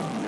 up.